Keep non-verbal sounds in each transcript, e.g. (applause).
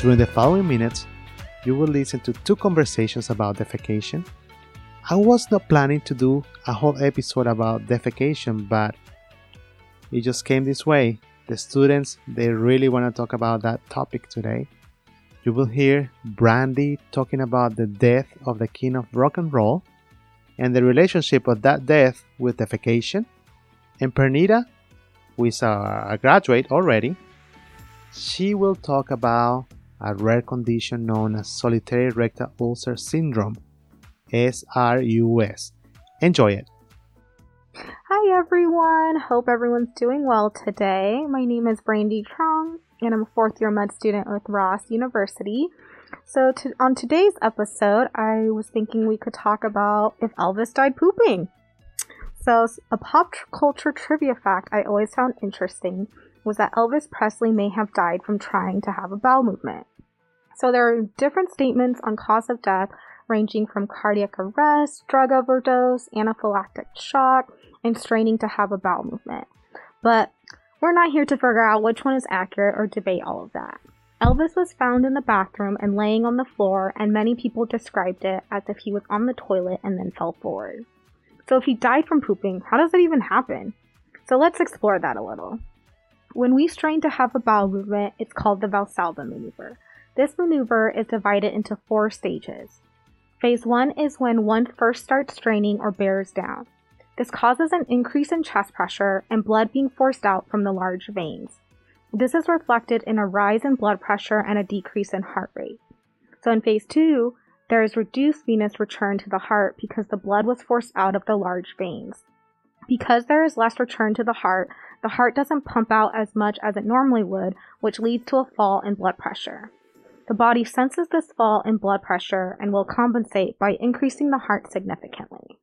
During the following minutes, you will listen to two conversations about defecation. I was not planning to do a whole episode about defecation, but it just came this way. The students, they really want to talk about that topic today. You will hear Brandy talking about the death of the king of rock and roll and the relationship of that death with defecation. And Pernita, who is a graduate already, she will talk about a rare condition known as solitary rectal ulcer syndrome, SRUS. Enjoy it. Hi everyone, hope everyone's doing well today. My name is Brandy Trong and I'm a fourth year med student with Ross University. So, to, on today's episode, I was thinking we could talk about if Elvis died pooping. So, a pop culture trivia fact I always found interesting was that Elvis Presley may have died from trying to have a bowel movement. So, there are different statements on cause of death ranging from cardiac arrest, drug overdose, anaphylactic shock, and straining to have a bowel movement. But we're not here to figure out which one is accurate or debate all of that. Elvis was found in the bathroom and laying on the floor, and many people described it as if he was on the toilet and then fell forward. So, if he died from pooping, how does that even happen? So, let's explore that a little. When we strain to have a bowel movement, it's called the Valsalva maneuver. This maneuver is divided into four stages. Phase 1 is when one first starts straining or bears down. This causes an increase in chest pressure and blood being forced out from the large veins. This is reflected in a rise in blood pressure and a decrease in heart rate. So in phase two, there is reduced venous return to the heart because the blood was forced out of the large veins. Because there is less return to the heart, the heart doesn't pump out as much as it normally would, which leads to a fall in blood pressure. The body senses this fall in blood pressure and will compensate by increasing the heart significantly.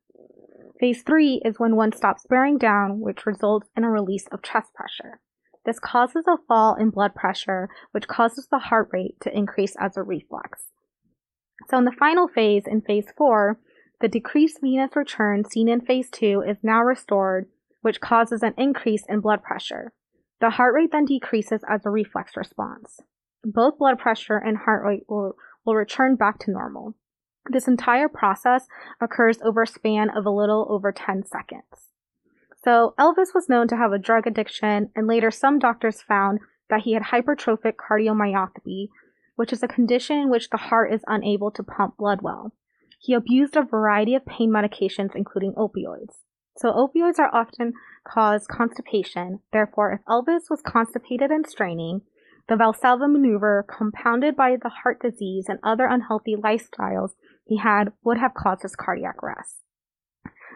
Phase 3 is when one stops bearing down, which results in a release of chest pressure. This causes a fall in blood pressure, which causes the heart rate to increase as a reflex. So, in the final phase, in phase 4, the decreased venous return seen in phase 2 is now restored, which causes an increase in blood pressure. The heart rate then decreases as a reflex response. Both blood pressure and heart rate will, will return back to normal. This entire process occurs over a span of a little over 10 seconds. So Elvis was known to have a drug addiction, and later some doctors found that he had hypertrophic cardiomyopathy, which is a condition in which the heart is unable to pump blood well. He abused a variety of pain medications, including opioids. So opioids are often cause constipation. Therefore, if Elvis was constipated and straining, the Valsalva maneuver, compounded by the heart disease and other unhealthy lifestyles he had, would have caused his cardiac arrest.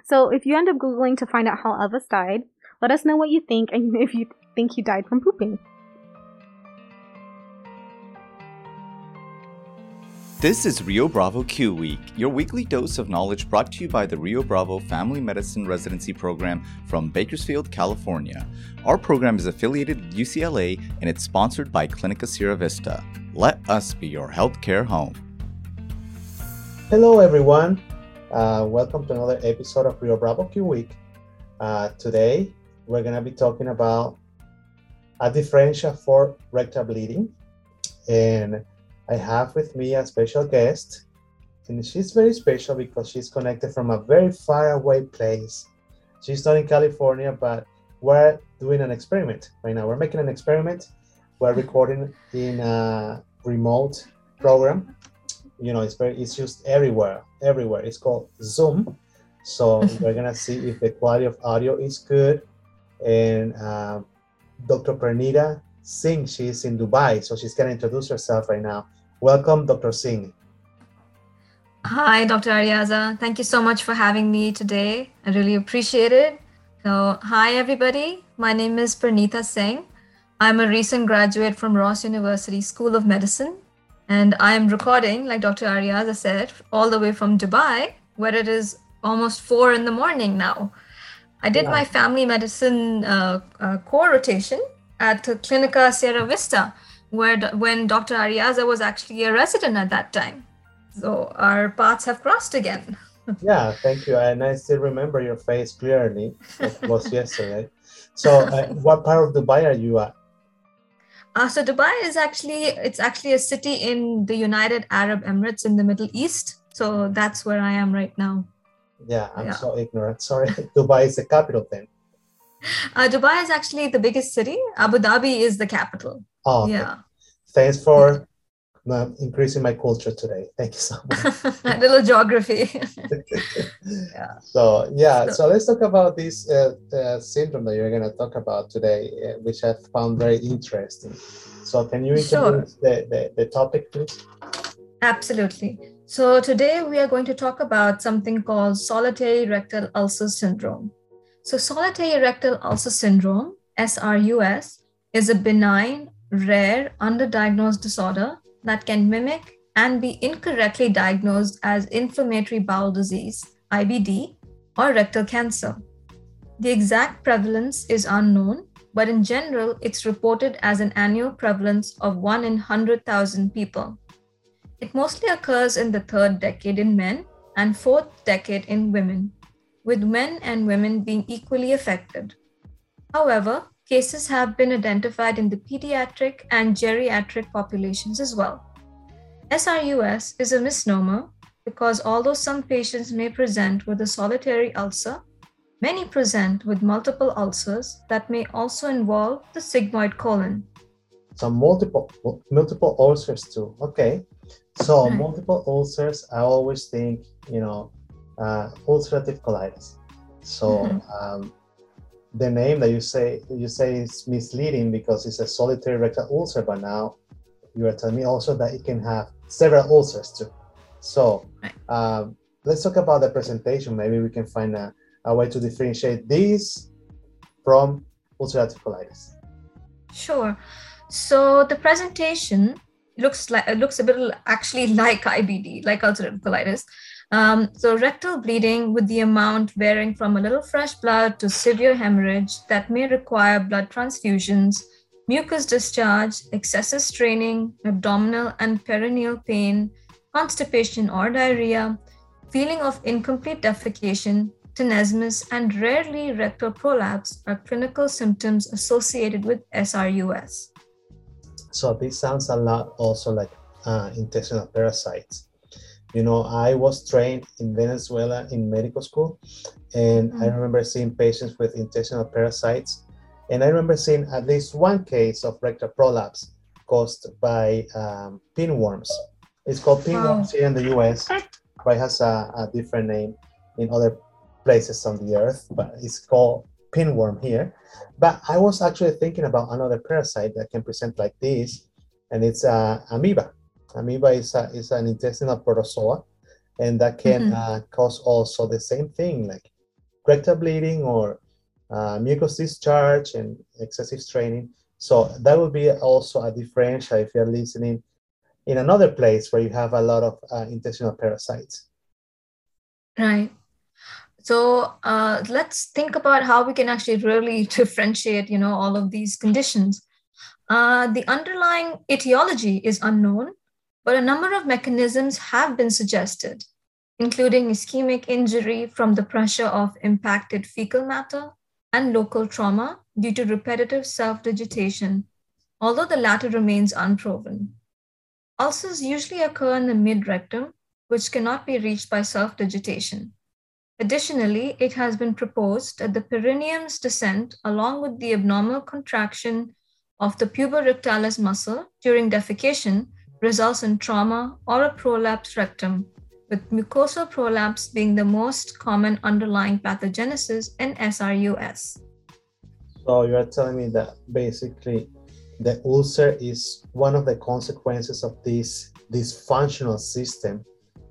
So if you end up Googling to find out how Elvis died, let us know what you think and (laughs) if you think he died from pooping. This is Rio Bravo Q Week, your weekly dose of knowledge brought to you by the Rio Bravo Family Medicine Residency Program from Bakersfield, California. Our program is affiliated with UCLA and it's sponsored by Clinica Sierra Vista. Let us be your healthcare home. Hello, everyone. Uh, welcome to another episode of Rio Bravo Q Week. Uh, today, we're going to be talking about a differential for rectal bleeding. And I have with me a special guest. And she's very special because she's connected from a very far away place. She's not in California, but we're doing an experiment right now. We're making an experiment. We're recording in a remote program you know it's very it's used everywhere everywhere it's called zoom so (laughs) we're gonna see if the quality of audio is good and uh, dr pernita singh she's in dubai so she's gonna introduce herself right now welcome dr singh. Hi dr arreaza thank you so much for having me today. I really appreciate it. So hi everybody. My name is pernita singh. I'm a recent graduate from ross university school of medicine and I am recording, like Dr. Arreaza said, all the way from Dubai, where it is almost four in the morning now. I did my family medicine uh, uh, core rotation at Clinica Sierra Vista, where when Dr. Arreaza was actually a resident at that time. So our paths have crossed again. (laughs) yeah, thank you. And I still remember your face clearly. It was (laughs) yesterday. So, uh, what part of Dubai are you at? Uh, so Dubai is actually it's actually a city in the United Arab Emirates in the Middle East. So that's where I am right now. Yeah, I'm yeah. so ignorant. (laughs) Sorry, Dubai is the capital then. Uh, Dubai is actually the biggest city. Abu Dhabi is the capital. Oh, okay. yeah. Thanks for uh, increasing my culture today. Thank you so (laughs) much. A little geography. (laughs) yeah. So yeah, so, so, let's talk about this uh, uh, syndrome that you're going to talk about today, uh, which I found very interesting. So can you introduce sure. the, the, the topic, please? Absolutely. So today we are going to talk about something called solitary rectal ulcer syndrome. So solitary rectal ulcer syndrome, SRUS, is a benign, rare, underdiagnosed disorder that can mimic and be incorrectly diagnosed as inflammatory bowel disease, IBD, or rectal cancer. The exact prevalence is unknown, but in general, it's reported as an annual prevalence of 1 in 100,000 people. It mostly occurs in the third decade in men and fourth decade in women, with men and women being equally affected. However, cases have been identified in the pediatric and geriatric populations as well. SRUS is a misnomer because although some patients may present with a solitary ulcer, many present with multiple ulcers that may also involve the sigmoid colon. So multiple multiple ulcers too. Okay. So right. multiple ulcers, I always think, you know, uh, ulcerative colitis. So mm-hmm. um, the name that you say you say is misleading because it's a solitary rectal ulcer, but now you are telling me also that it can have several ulcers too. So um, let's talk about the presentation. Maybe we can find a, a way to differentiate these from ulcerative colitis. Sure. So the presentation looks like it looks a bit actually (laughs) like IBD, like ulcerative colitis. Um, so rectal bleeding with the amount varying from a little fresh blood to severe hemorrhage that may require blood transfusions, mucus discharge, excessive straining, abdominal and perineal pain, constipation or diarrhea, feeling of incomplete defecation, tenesmus, and rarely rectal prolapse are clinical symptoms associated with SRUS. So this sounds a lot also like uh, intestinal parasites you know i was trained in venezuela in medical school and mm-hmm. i remember seeing patients with intestinal parasites and i remember seeing at least one case of rectal prolapse caused by um, pinworms. It's called pinworms here in the us but it has a, a different name in other places on the earth but it's called pinworm here. But i was actually thinking about another parasite that can present like this and it's uh, amoeba Amoeba is, a, is an intestinal protozoa, and that can mm-hmm. uh, cause also the same thing, like rectal bleeding or uh, mucus discharge and excessive straining. So that would be also a differential if you're listening in another place where you have a lot of uh, intestinal parasites. Right. So uh, let's think about how we can actually really (laughs) differentiate, you know, all of these conditions. Uh, the underlying etiology is unknown, but a number of mechanisms have been suggested, including ischemic injury from the pressure of impacted fecal matter and local trauma due to repetitive self digitation, although the latter remains unproven. Ulcers usually occur in the mid rectum, which cannot be reached by self digitation. Additionally, it has been proposed that the perineum's descent, along with the abnormal contraction of the puborectalis muscle during defecation, results in trauma or a prolapsed rectum, with mucosal prolapse being the most common underlying pathogenesis in SRUS. So you are telling me that basically the ulcer is one of the consequences of this dysfunctional system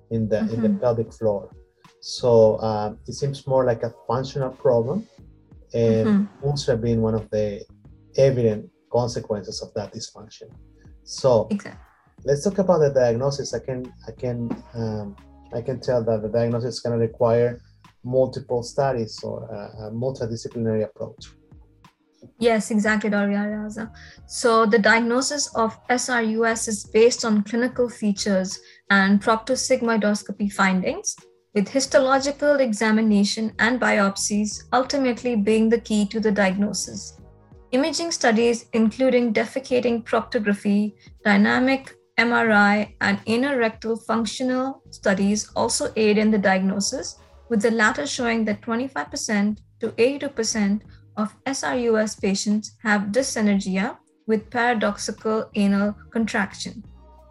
in the mm-hmm. in the mm-hmm. pelvic floor. So um, it seems more like a functional problem, and mm-hmm. ulcer being one of the evident consequences of that dysfunction. So exactly let's talk about the diagnosis. I can I can um, I can tell that the diagnosis is going to require multiple studies or a, a multidisciplinary approach. Yes, exactly, Dr. Arreaza. So the diagnosis of SRUS is based on clinical features and proctosigmoidoscopy findings, with histological examination and biopsies ultimately being the key to the diagnosis. Imaging studies, including defecating proctography, dynamic MRI, and inner rectal functional studies, also aid in the diagnosis, with the latter showing that 25% to 82% of SRUS patients have dyssynergia with paradoxical anal contraction.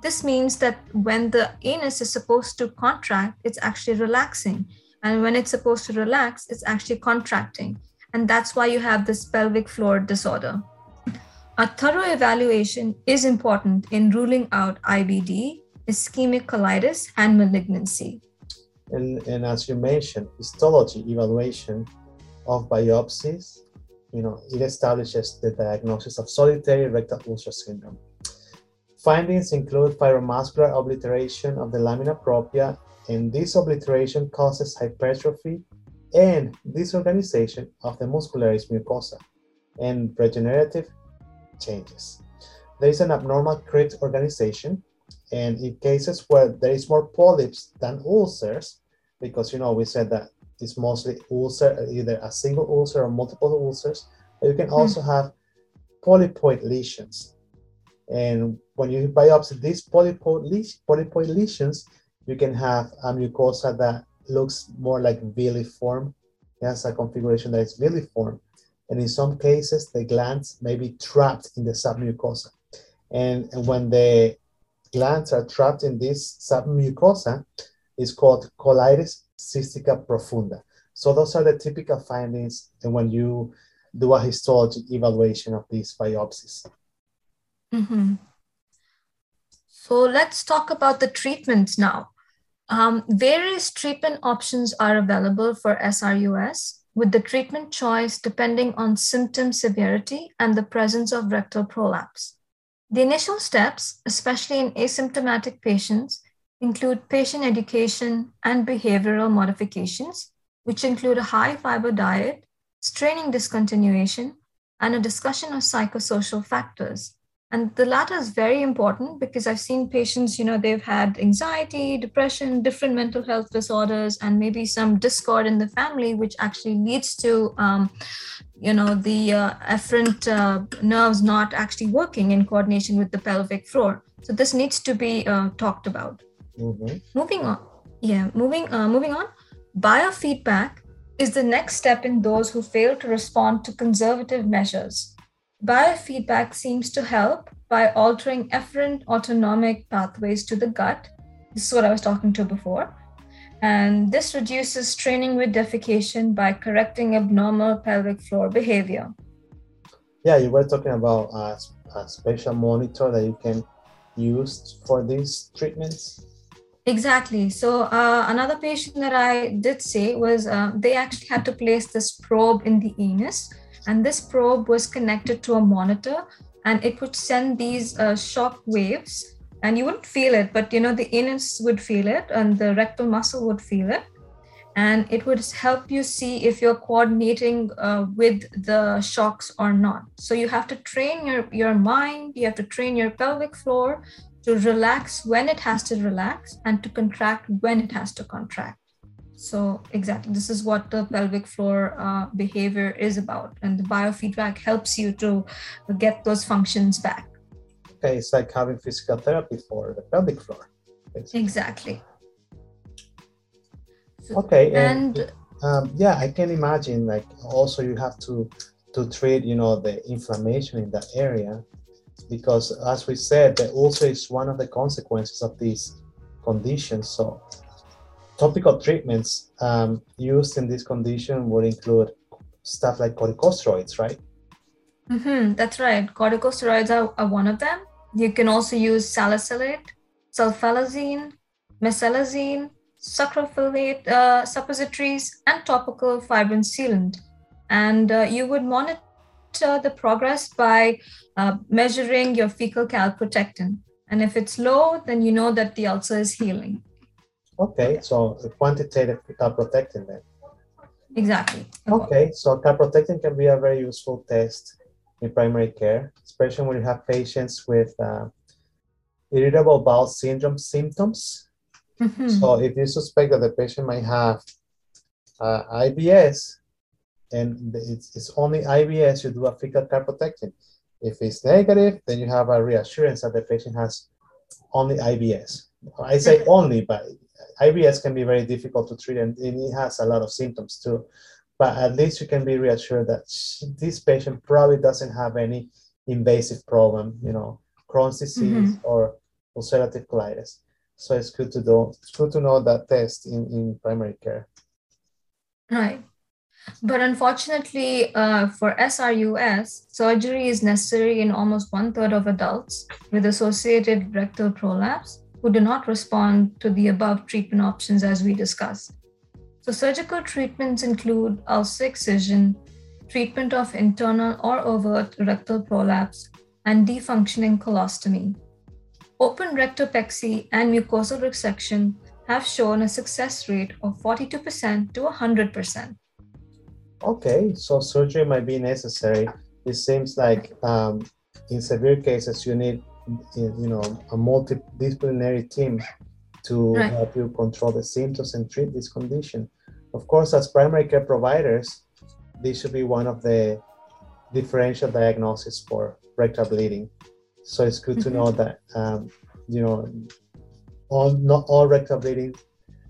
This means that when the anus is supposed to contract, it's actually relaxing. And when it's supposed to relax, it's actually contracting. And that's why you have this pelvic floor disorder. A thorough evaluation is important in ruling out IBD, ischemic colitis, and malignancy. And, and as you mentioned, histology evaluation of biopsies, you know, it establishes the diagnosis of solitary rectal ulcer syndrome. Findings include fibromuscular obliteration of the lamina propria, and this obliteration causes hypertrophy and disorganization of the muscularis mucosa and regenerative changes. There is an abnormal crypt organization, and in cases where there is more polyps than ulcers, because you know we said that it's mostly ulcer, either a single ulcer or multiple ulcers, but you can hmm. also have polypoid lesions. And when you biopsy these polypoid, polypoid lesions, you can have a mucosa that looks more like villiform. It has a configuration that is villiform. And in some cases, the glands may be trapped in the submucosa. And, and when the glands are trapped in this submucosa, it's called colitis cystica profunda. So those are the typical findings when you do a histology evaluation of these biopsies. Mm-hmm. So let's talk about the treatments now. Um, various treatment options are available for SRUS with the treatment choice depending on symptom severity and the presence of rectal prolapse. The initial steps, especially in asymptomatic patients, include patient education and behavioral modifications, which include a high fiber diet, straining discontinuation, and a discussion of psychosocial factors. And the latter is very important because I've seen patients, you know, they've had anxiety, depression, different mental health disorders, and maybe some discord in the family, which actually leads to, um, you know, the uh, efferent uh, nerves not actually working in coordination with the pelvic floor. So this needs to be uh, talked about. Mm-hmm. Moving on, yeah, moving uh, moving on. Biofeedback is the next step in those who fail to respond to conservative measures. Biofeedback seems to help by altering efferent autonomic pathways to the gut. This is what I was talking to before. And this reduces straining with defecation by correcting abnormal pelvic floor behavior. Yeah, you were talking about a, a special monitor that you can use for these treatments. Exactly. So uh, another patient that I did say was uh, they actually had to place this probe in the anus, and this probe was connected to a monitor, and it would send these uh, shock waves, and you wouldn't feel it, but you know the anus would feel it, and the rectal muscle would feel it, and it would help you see if you're coordinating uh, with the shocks or not. So you have to train your your mind, you have to train your pelvic floor to relax when it has to relax and to contract when it has to contract. So, exactly, this is what the pelvic floor uh, behavior is about. And the biofeedback helps you to get those functions back. Okay, it's like having physical therapy for the pelvic floor. Basically. Exactly. okay, and, and um, yeah, I can imagine like also you have to to treat you know the inflammation in that area because as we said, the ulcer is one of the consequences of these conditions. So topical treatments um, used in this condition would include stuff like corticosteroids, right? Mm-hmm, that's right. Corticosteroids are, are one of them. You can also use salicylate, sulfasalazine, mesalazine, sucralfate uh, suppositories, and topical fibrin sealant. And uh, you would monitor the progress by uh, measuring your fecal calprotectin. And if it's low, then you know that the ulcer is healing. Okay, so quantitative calprotectin then. Exactly. Okay, so calprotectin can be a very useful test in primary care, especially when you have patients with uh, irritable bowel syndrome symptoms. Mm-hmm. So if you suspect that the patient might have uh, IBS, and it's, it's only IBS, you do a fecal calprotectin. If it's negative, then you have a reassurance that the patient has only IBS. I say only, but IBS can be very difficult to treat and it has a lot of symptoms too. But at least you can be reassured that this patient probably doesn't have any invasive problem, you know, Crohn's disease mm-hmm. or ulcerative colitis. So it's good to know it's good to know that test in, in primary care. Right. But unfortunately, uh, for SRUS, surgery is necessary in almost one third of adults with associated rectal prolapse who do not respond to the above treatment options as we discussed. So, surgical treatments include ulcer excision, treatment of internal or overt rectal prolapse, and defunctioning colostomy. Open rectopexy and mucosal resection have shown a success rate of 42% to 100%. Okay, so surgery might be necessary. It seems like um, in severe cases you need, you know, a multidisciplinary team to right. help you control the symptoms and treat this condition. Of course, as primary care providers, this should be one of the differential diagnosis for rectal bleeding. So it's good mm-hmm. to know that um, you know all not all rectal bleeding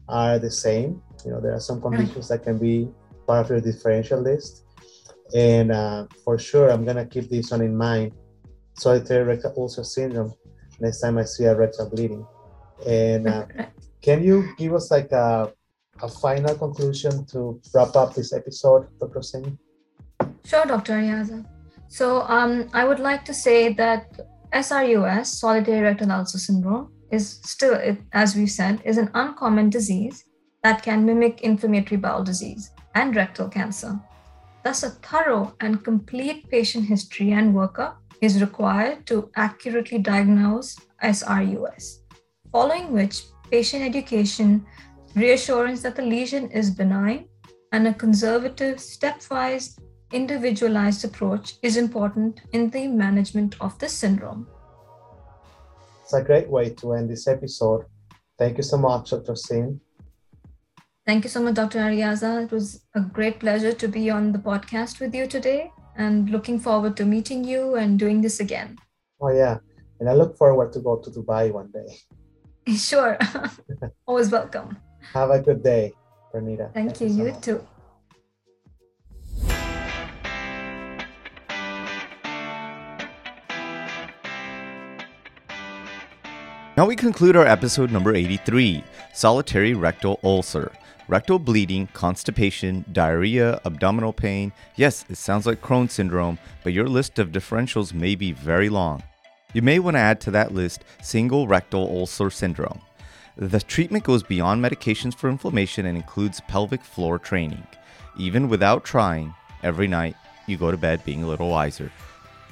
are the same. You know there are some conditions that can be part of your differential list, and uh, for sure I'm gonna keep this one in mind. Solitary rectal ulcer syndrome. Next time I see a rectal bleeding, and uh, (laughs) can you give us like a a final conclusion to wrap up this episode, Dr. Singh? Sure, Dr. Arreaza. So um, I would like to say that SRUS, solitary rectal ulcer syndrome, is still, as we've said, is an uncommon disease that can mimic inflammatory bowel disease and rectal cancer. Thus, a thorough and complete patient history and workup is required to accurately diagnose SRUS, following which patient education reassurance that the lesion is benign, and a conservative, stepwise, individualized approach is important in the management of this syndrome. It's a great way to end this episode. Thank you so much, Dr. Singh. Thank you so much, Dr. Arreaza. It was a great pleasure to be on the podcast with you today and looking forward to meeting you and doing this again. Oh, yeah. And I look forward to go to Dubai one day. (laughs) Sure. (laughs) Always welcome. Have a good day, Pranita. Thank, Thank you. You, so you too. Now we conclude our episode number 83 Solitary Rectal Ulcer. Rectal bleeding, constipation, diarrhea, abdominal pain. Yes, it sounds like Crohn's syndrome, but your list of differentials may be very long. You may want to add to that list single rectal ulcer syndrome. The treatment goes beyond medications for inflammation and includes pelvic floor training. Even without trying, every night you go to bed being a little wiser.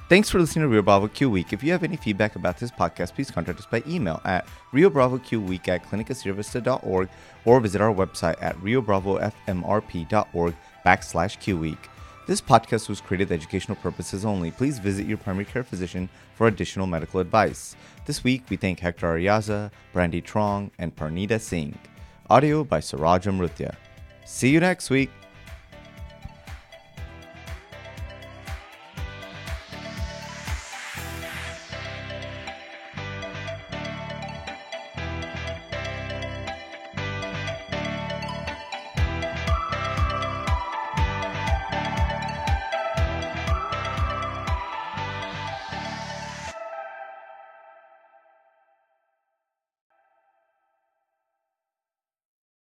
Thanks for listening to Rio Bravo Q Week. If you have any feedback about this podcast, please contact us by email at riobravoqweek at clinicasierravista.org or visit our website at riobravofmrp.org backslash Q Week. This podcast was created for educational purposes only. Please visit your primary care physician for additional medical advice. This week, we thank Hector Arreaza, Brandy Trong, and Parnita Singh. Audio by Suraj Amrutia. See you next week.